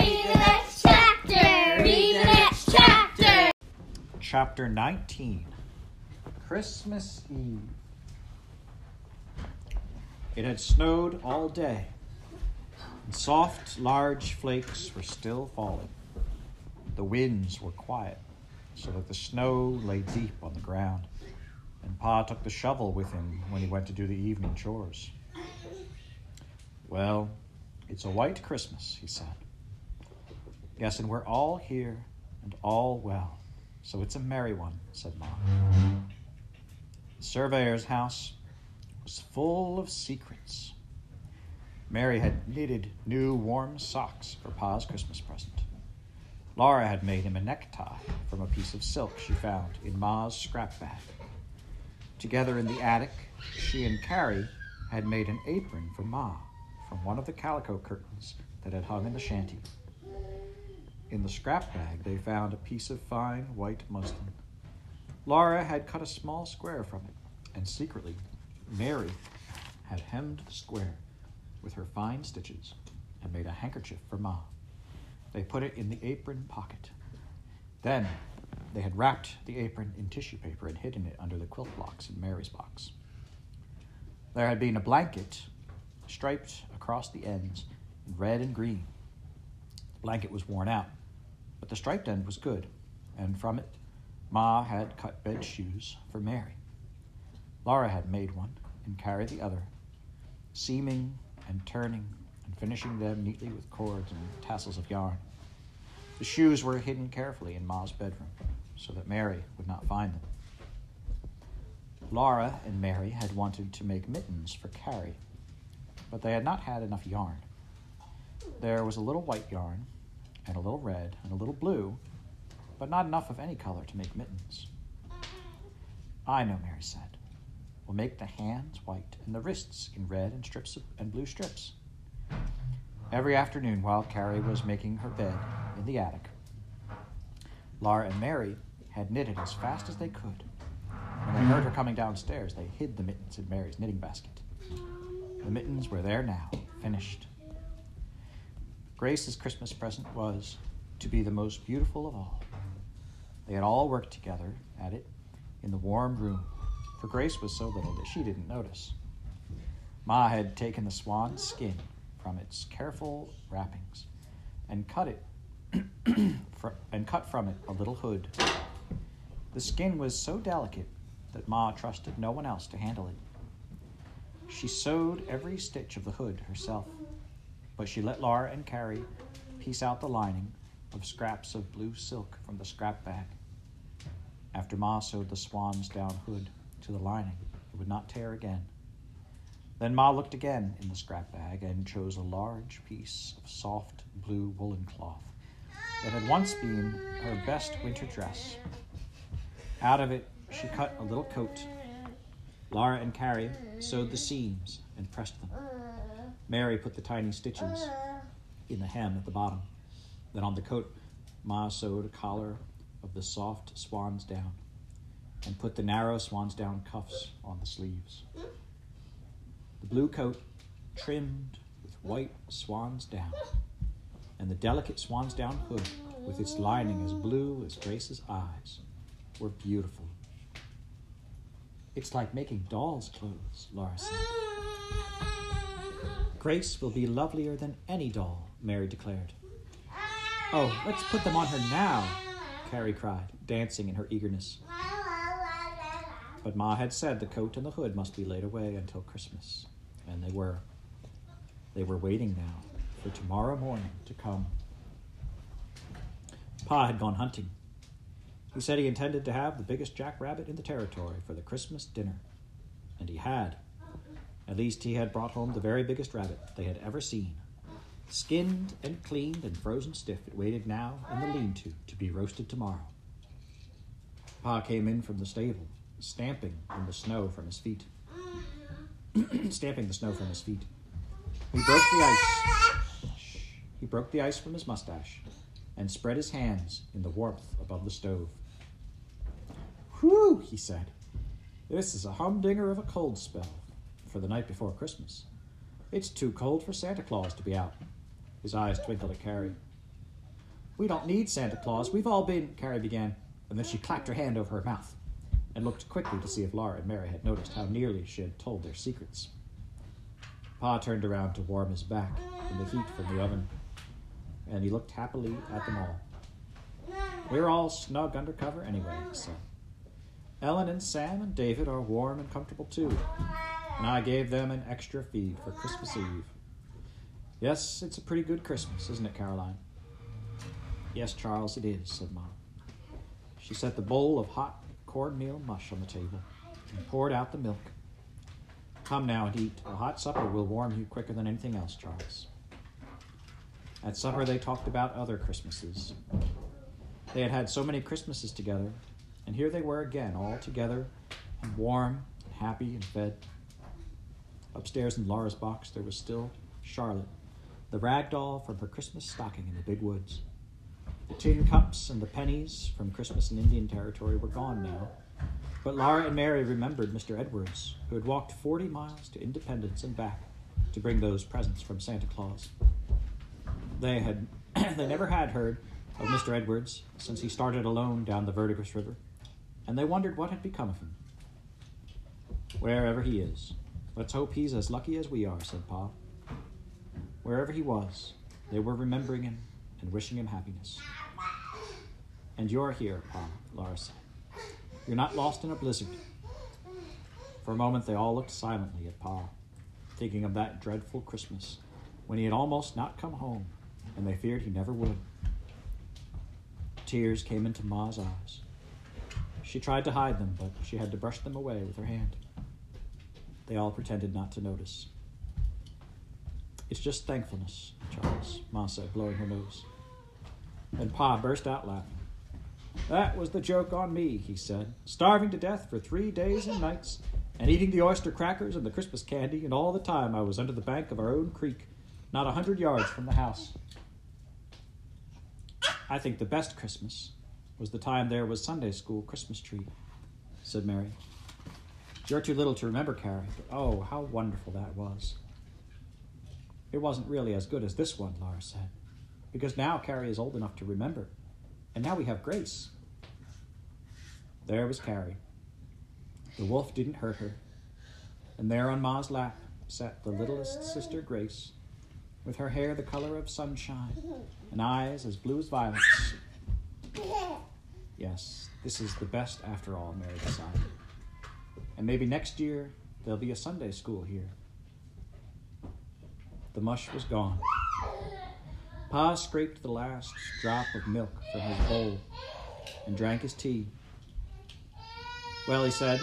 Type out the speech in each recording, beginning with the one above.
Read the next chapter. Read the next chapter. Chapter 19 Christmas Eve. It had snowed all day, and soft, large flakes were still falling. The winds were quiet, so that the snow lay deep on the ground, and Pa took the shovel with him when he went to do the evening chores. Well, it's a white Christmas, he said. Yes, and we're all here and all well. So it's a merry one, said Ma. The surveyor's house was full of secrets. Mary had knitted new warm socks for Pa's Christmas present. Laura had made him a necktie from a piece of silk she found in Ma's scrap bag. Together in the attic, she and Carrie had made an apron for Ma from one of the calico curtains that had hung in the shanty. In the scrap bag, they found a piece of fine white muslin. Laura had cut a small square from it, and secretly, Mary had hemmed the square with her fine stitches and made a handkerchief for Ma. They put it in the apron pocket. Then they had wrapped the apron in tissue paper and hidden it under the quilt blocks in Mary's box. There had been a blanket striped across the ends in red and green. The blanket was worn out, but the striped end was good, and from it, Ma had cut bed shoes for Mary. Laura had made one and carried the other, seaming and turning and finishing them neatly with cords and tassels of yarn. The shoes were hidden carefully in Ma's bedroom so that Mary would not find them. Laura and Mary had wanted to make mittens for Carrie, but they had not had enough yarn. There was a little white yarn, and a little red, and a little blue, but not enough of any color to make mittens. I know, Mary said. We'll make the hands white and the wrists in red and strips of, and blue strips. Every afternoon, while Carrie was making her bed in the attic, Laura and Mary had knitted as fast as they could. When they heard her coming downstairs, they hid the mittens in Mary's knitting basket. The mittens were there now, finished. Grace's Christmas present was to be the most beautiful of all. They had all worked together at it in the warm room, for Grace was so little that she didn't notice. Ma had taken the swan's skin from its careful wrappings and cut it and cut from it a little hood. The skin was so delicate that Ma trusted no one else to handle it. She sewed every stitch of the hood herself, but she let Laura and Carrie piece out the lining of scraps of blue silk from the scrap bag. After Ma sewed the swan's down hood to the lining, it would not tear again. Then Ma looked again in the scrap bag and chose a large piece of soft blue woolen cloth that had once been her best winter dress. Out of it, she cut a little coat. Laura and Carrie sewed the seams and pressed them. Mary put the tiny stitches ah. in the hem at the bottom. Then on the coat, Ma sewed a collar of the soft swan's down and put the narrow swan's down cuffs on the sleeves. The blue coat trimmed with white swan's down and the delicate swan's down hood with its lining as blue as Grace's eyes were beautiful. It's like making doll's clothes, Laura said. Grace will be lovelier than any doll, Mary declared. Oh, let's put them on her now, Carrie cried, dancing in her eagerness. But Ma had said the coat and the hood must be laid away until Christmas, and they were. They were waiting now for tomorrow morning to come. Pa had gone hunting. He said he intended to have the biggest jackrabbit in the territory for the Christmas dinner. And he had. At least he had brought home the very biggest rabbit they had ever seen. Skinned and cleaned and frozen stiff, it waited now in the lean to to be roasted tomorrow. Pa came in from the stable, stamping in the snow from his feet. stamping the snow from his feet. He broke the ice. He broke the ice from his mustache and spread his hands in the warmth above the stove. Whew, he said. This is a humdinger of a cold spell for the night before Christmas. It's too cold for Santa Claus to be out. His eyes twinkled at Carrie. We don't need Santa Claus. We've all been, Carrie began, and then she clapped her hand over her mouth and looked quickly to see if Laura and Mary had noticed how nearly she had told their secrets. Pa turned around to warm his back in the heat from the oven, and he looked happily at them all. We're all snug under cover anyway, he said. Ellen and Sam and David are warm and comfortable too, and I gave them an extra feed for Christmas Eve. Yes, it's a pretty good Christmas, isn't it, Caroline? Yes, Charles, it is, said Mom. She set the bowl of hot cornmeal mush on the table and poured out the milk. Come now and eat. A hot supper will warm you quicker than anything else, Charles. At supper, they talked about other Christmases. They had had so many Christmases together, and here they were again, all together and warm and happy and fed. Upstairs in Laura's box, there was still Charlotte, the rag doll from her Christmas stocking in the big woods. The tin cups and the pennies from Christmas in Indian Territory were gone now, but Laura and Mary remembered Mr. Edwards, who had walked 40 miles to Independence and back to bring those presents from Santa Claus. They had they never had heard of Mr. Edwards since he started alone down the Verdigris River, and they wondered what had become of him. Wherever he is, let's hope he's as lucky as we are, said Pa. Wherever he was, they were remembering him and wishing him happiness. And you're here, Pa, Laura said. You're not lost in a blizzard. For a moment, they all looked silently at Pa, thinking of that dreadful Christmas when he had almost not come home, and they feared he never would. Tears came into Ma's eyes. She tried to hide them, but she had to brush them away with her hand. They all pretended not to notice. It's just thankfulness, Charles, Ma said, blowing her nose. And Pa burst out laughing. That was the joke on me, he said. Starving to death for three days and nights, and eating the oyster crackers and the Christmas candy, and all the time I was under the bank of our own creek, not a hundred yards from the house. I think the best Christmas was the time there was Sunday school Christmas tree, said Mary. You're too little to remember, Carrie, but oh, how wonderful that was. It wasn't really as good as this one, Laura said, because now Carrie is old enough to remember, and now we have Grace. There was Carrie. The wolf didn't hurt her, and there on Ma's lap sat the littlest sister Grace, with her hair the color of sunshine and eyes as blue as violets. Yes, this is the best after all, Mary decided. And maybe next year there'll be a Sunday school here. The mush was gone. Pa scraped the last drop of milk from his bowl and drank his tea. Well, he said,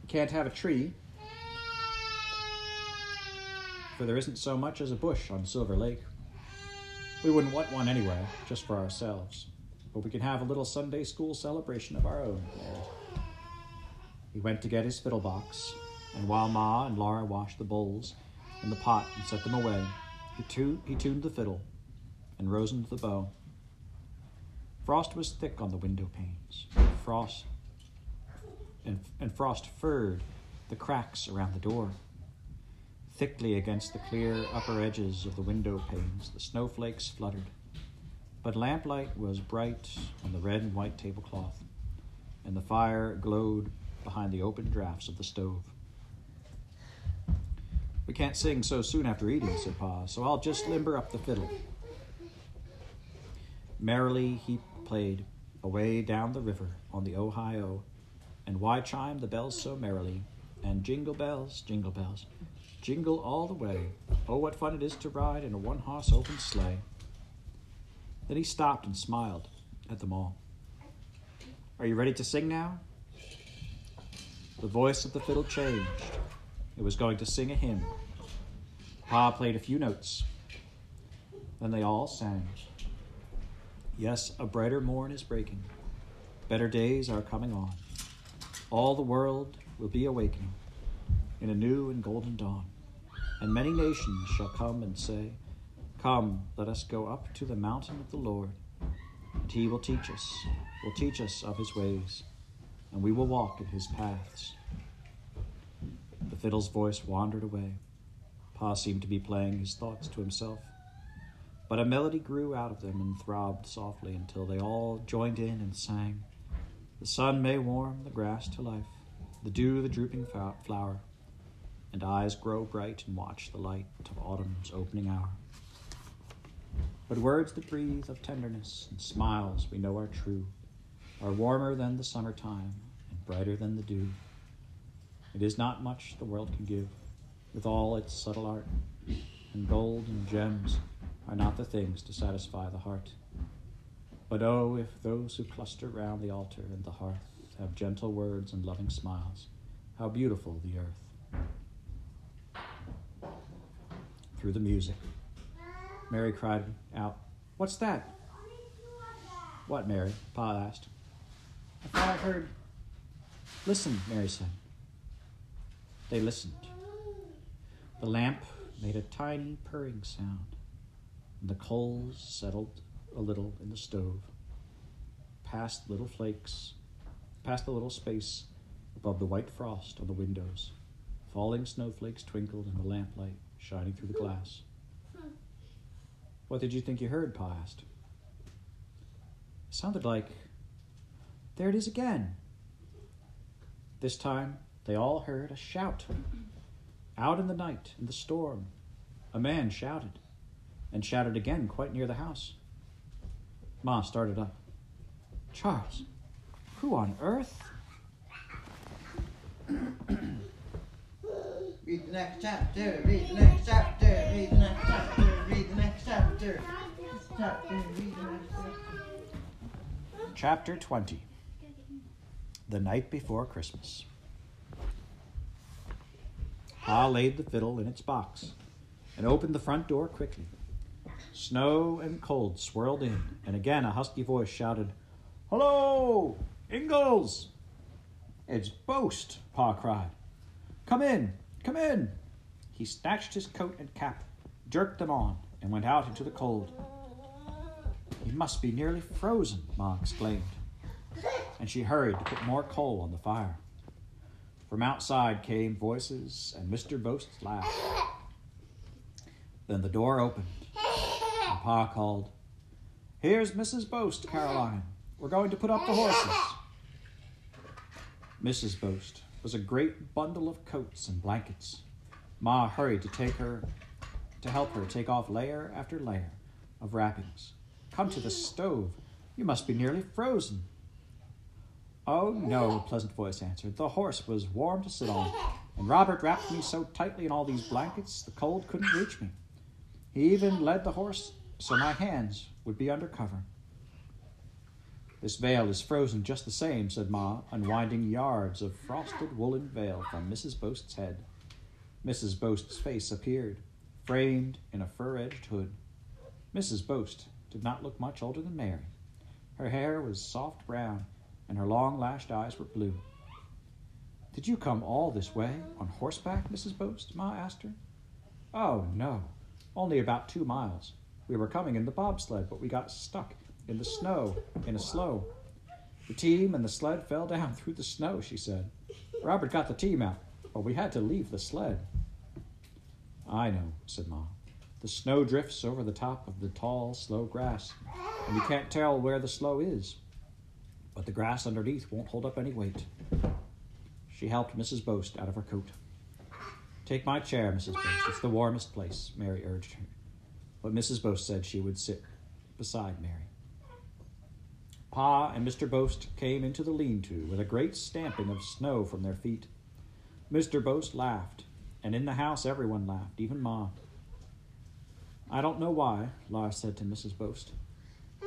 you can't have a tree, for there isn't so much as a bush on Silver Lake. We wouldn't want one anyway, just for ourselves, but we can have a little Sunday school celebration of our own. There. He went to get his fiddle box, and while Ma and Laura washed the bowls and the pot and set them away, he, tu- he tuned the fiddle and rosined the bow. Frost was thick on the window panes. Frost and, and frost furred the cracks around the door. Thickly against the clear upper edges of the window panes, the snowflakes fluttered. But lamplight was bright on the red and white tablecloth, and the fire glowed behind the open drafts of the stove. We can't sing so soon after eating, said Pa, so I'll just limber up the fiddle. Merrily he played away down the river on the Ohio, and why chime the bells so merrily? And jingle bells, jingle bells, jingle all the way. Oh, what fun it is to ride in a one horse open sleigh. Then he stopped and smiled at them all. Are you ready to sing now? The voice of the fiddle changed. It was going to sing a hymn. Pa played a few notes. Then they all sang. Yes, a brighter morn is breaking. Better days are coming on. All the world will be awakening in a new and golden dawn. And many nations shall come and say, Come, let us go up to the mountain of the Lord. And he will teach us, will teach us of his ways, and we will walk in his paths. The fiddle's voice wandered away. Pa seemed to be playing his thoughts to himself. But a melody grew out of them and throbbed softly until they all joined in and sang The sun may warm the grass to life, the dew the drooping flower, and eyes grow bright and watch the light of autumn's opening hour. But words that breathe of tenderness and smiles we know are true are warmer than the summertime brighter than the dew. It is not much the world can give, with all its subtle art, and gold and gems are not the things to satisfy the heart. But oh, if those who cluster round the altar and the hearth have gentle words and loving smiles, how beautiful the earth. Through the music, Mary cried out, What's that? What, Mary? Pa asked. I thought I heard. Listen, Mary said. They listened. The lamp made a tiny purring sound, and the coals settled a little in the stove, past little flakes, past the little space above the white frost on the windows. Falling snowflakes twinkled in the lamplight shining through the glass. What did you think you heard? Pa asked. It sounded like. There it is again. This time they all heard a shout. Out in the night, in the storm, a man shouted, and shouted again quite near the house. Ma started up. Charles, who on earth? Read the next chapter, read the next chapter, read the next chapter, read the next chapter. Chapter, read the next chapter. Chapter 20 The Night Before Christmas. Pa laid the fiddle in its box and opened the front door quickly. Snow and cold swirled in, and again a husky voice shouted, Hello, Ingalls! It's Boast, Pa cried. Come in, come in. He snatched his coat and cap, jerked them on, and went out into the cold. He must be nearly frozen, Ma exclaimed, and she hurried to put more coal on the fire. From outside came voices and Mr. Boast's laugh. Then the door opened, and Pa called, Here's Mrs. Boast, Caroline. We're going to put up the horses. Mrs. Boast was a great bundle of coats and blankets. Ma hurried to take her to help her take off layer after layer of wrappings. Come to the stove. You must be nearly frozen. Oh, no, a pleasant voice answered. The horse was warm to sit on, and Robert wrapped me so tightly in all these blankets the cold couldn't reach me. He even led the horse so my hands would be under cover. This veil is frozen just the same, said Ma, unwinding yards of frosted woolen veil from Mrs. Boast's head. Mrs. Boast's face appeared, framed in a fur edged hood. Mrs. Boast did not look much older than Mary. Her hair was soft brown, and her long lashed eyes were blue. Did you come all this way on horseback, Mrs. Boast? Ma asked her. Oh, no, only about two miles. We were coming in the bobsled, but we got stuck in the snow in a slough. The team and the sled fell down through the snow, she said. Robert got the team out, but we had to leave the sled. I know, said Ma. The snow drifts over the top of the tall, slough grass, and you can't tell where the slough is. But the grass underneath won't hold up any weight. She helped Mrs. Boast out of her coat. Take my chair, Mrs. Boast. It's the warmest place, Mary urged her. But Mrs. Boast said she would sit beside Mary. Pa and Mr. Boast came into the lean to with a great stamping of snow from their feet. Mr. Boast laughed, and in the house everyone laughed, even Ma. I don't know why, Laura said to Mrs. Boast.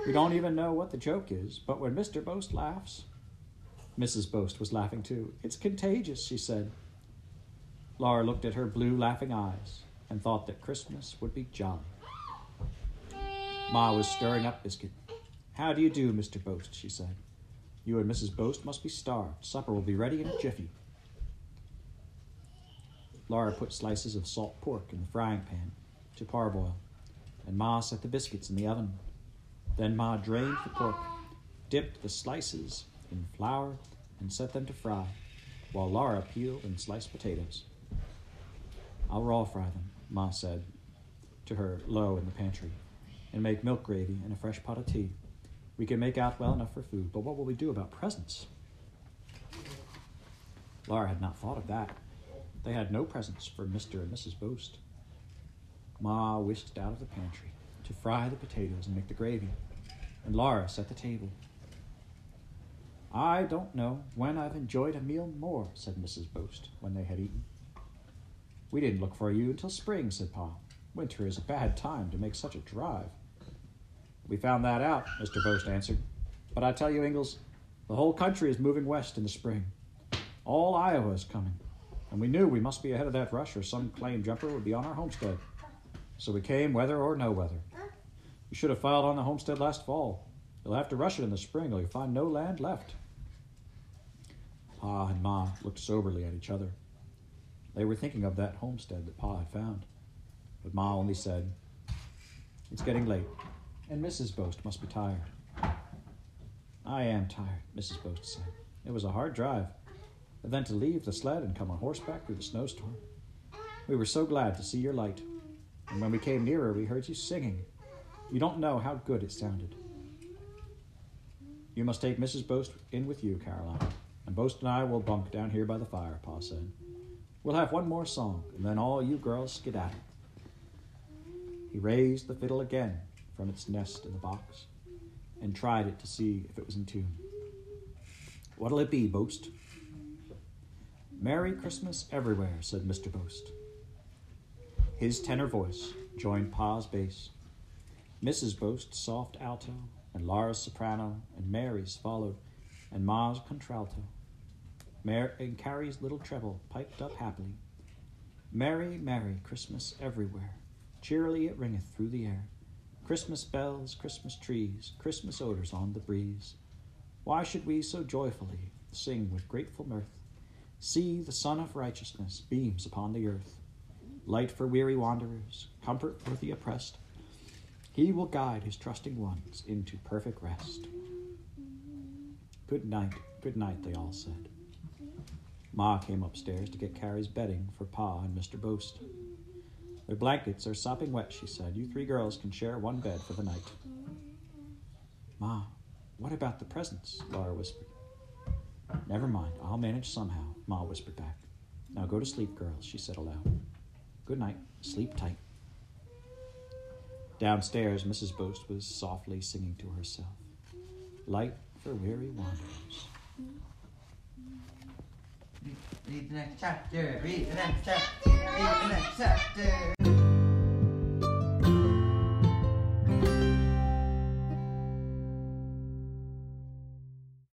We don't even know what the joke is, but when Mr. Boast laughs. Mrs. Boast was laughing too. It's contagious, she said. Laura looked at her blue, laughing eyes and thought that Christmas would be jolly. Ma was stirring up biscuit. How do you do, Mr. Boast? she said. You and Mrs. Boast must be starved. Supper will be ready in a jiffy. Laura put slices of salt pork in the frying pan to parboil, and Ma set the biscuits in the oven. Then Ma drained the pork, dipped the slices in flour, and set them to fry, while Laura peeled and sliced potatoes. I'll raw fry them, Ma said to her low in the pantry. and make milk gravy and a fresh pot of tea. We can make out well enough for food, but what will we do about presents? Laura had not thought of that. They had no presents for Mr. and Mrs. Boast. Ma whisked out of the pantry to fry the potatoes and make the gravy, and Laura set the table. I don't know when I've enjoyed a meal more, said Mrs. Boast when they had eaten. We didn't look for you until spring, said Pa. Winter is a bad time to make such a drive. We found that out, Mr. Boast answered. But I tell you, Ingalls, the whole country is moving west in the spring. All Iowa is coming. And we knew we must be ahead of that rush or some claim jumper would be on our homestead. So we came, weather or no weather. You should have filed on the homestead last fall. You'll have to rush it in the spring or you'll find no land left. Pa and Ma looked soberly at each other. They were thinking of that homestead that Pa had found. But Ma only said, It's getting late, and Mrs. Boast must be tired. I am tired, Mrs. Boast said. It was a hard drive, and then to leave the sled and come on horseback through the snowstorm. We were so glad to see your light, and when we came nearer, we heard you singing. You don't know how good it sounded. You must take Mrs. Boast in with you, Caroline, and Boast and I will bunk down here by the fire, Pa said. We'll have one more song, and then all you girls skedaddle. He raised the fiddle again from its nest in the box and tried it to see if it was in tune. What'll it be, Boast? Merry Christmas everywhere, said Mr. Boast. His tenor voice joined Pa's bass. Mrs. Boast's soft alto, and Laura's soprano, and Mary's followed, and Ma's contralto. Mary and Carrie's little treble piped up happily. Merry, merry Christmas everywhere. Cheerily it ringeth through the air. Christmas bells, Christmas trees, Christmas odors on the breeze. Why should we so joyfully sing with grateful mirth? See, the Sun of Righteousness beams upon the earth. Light for weary wanderers, comfort for the oppressed. He will guide his trusting ones into perfect rest. Good night, good night, they all said. Ma came upstairs to get Carrie's bedding for Pa and Mr. Boast. Their blankets are sopping wet, she said. You three girls can share one bed for the night. Ma, what about the presents? Laura whispered. Never mind, I'll manage somehow, Ma whispered back. Now go to sleep, girls, she said aloud. Good night, sleep tight. Downstairs, Mrs. Boast was softly singing to herself. Light for weary wanderers. Read the next chapter. Read the next chapter. Read the next chapter.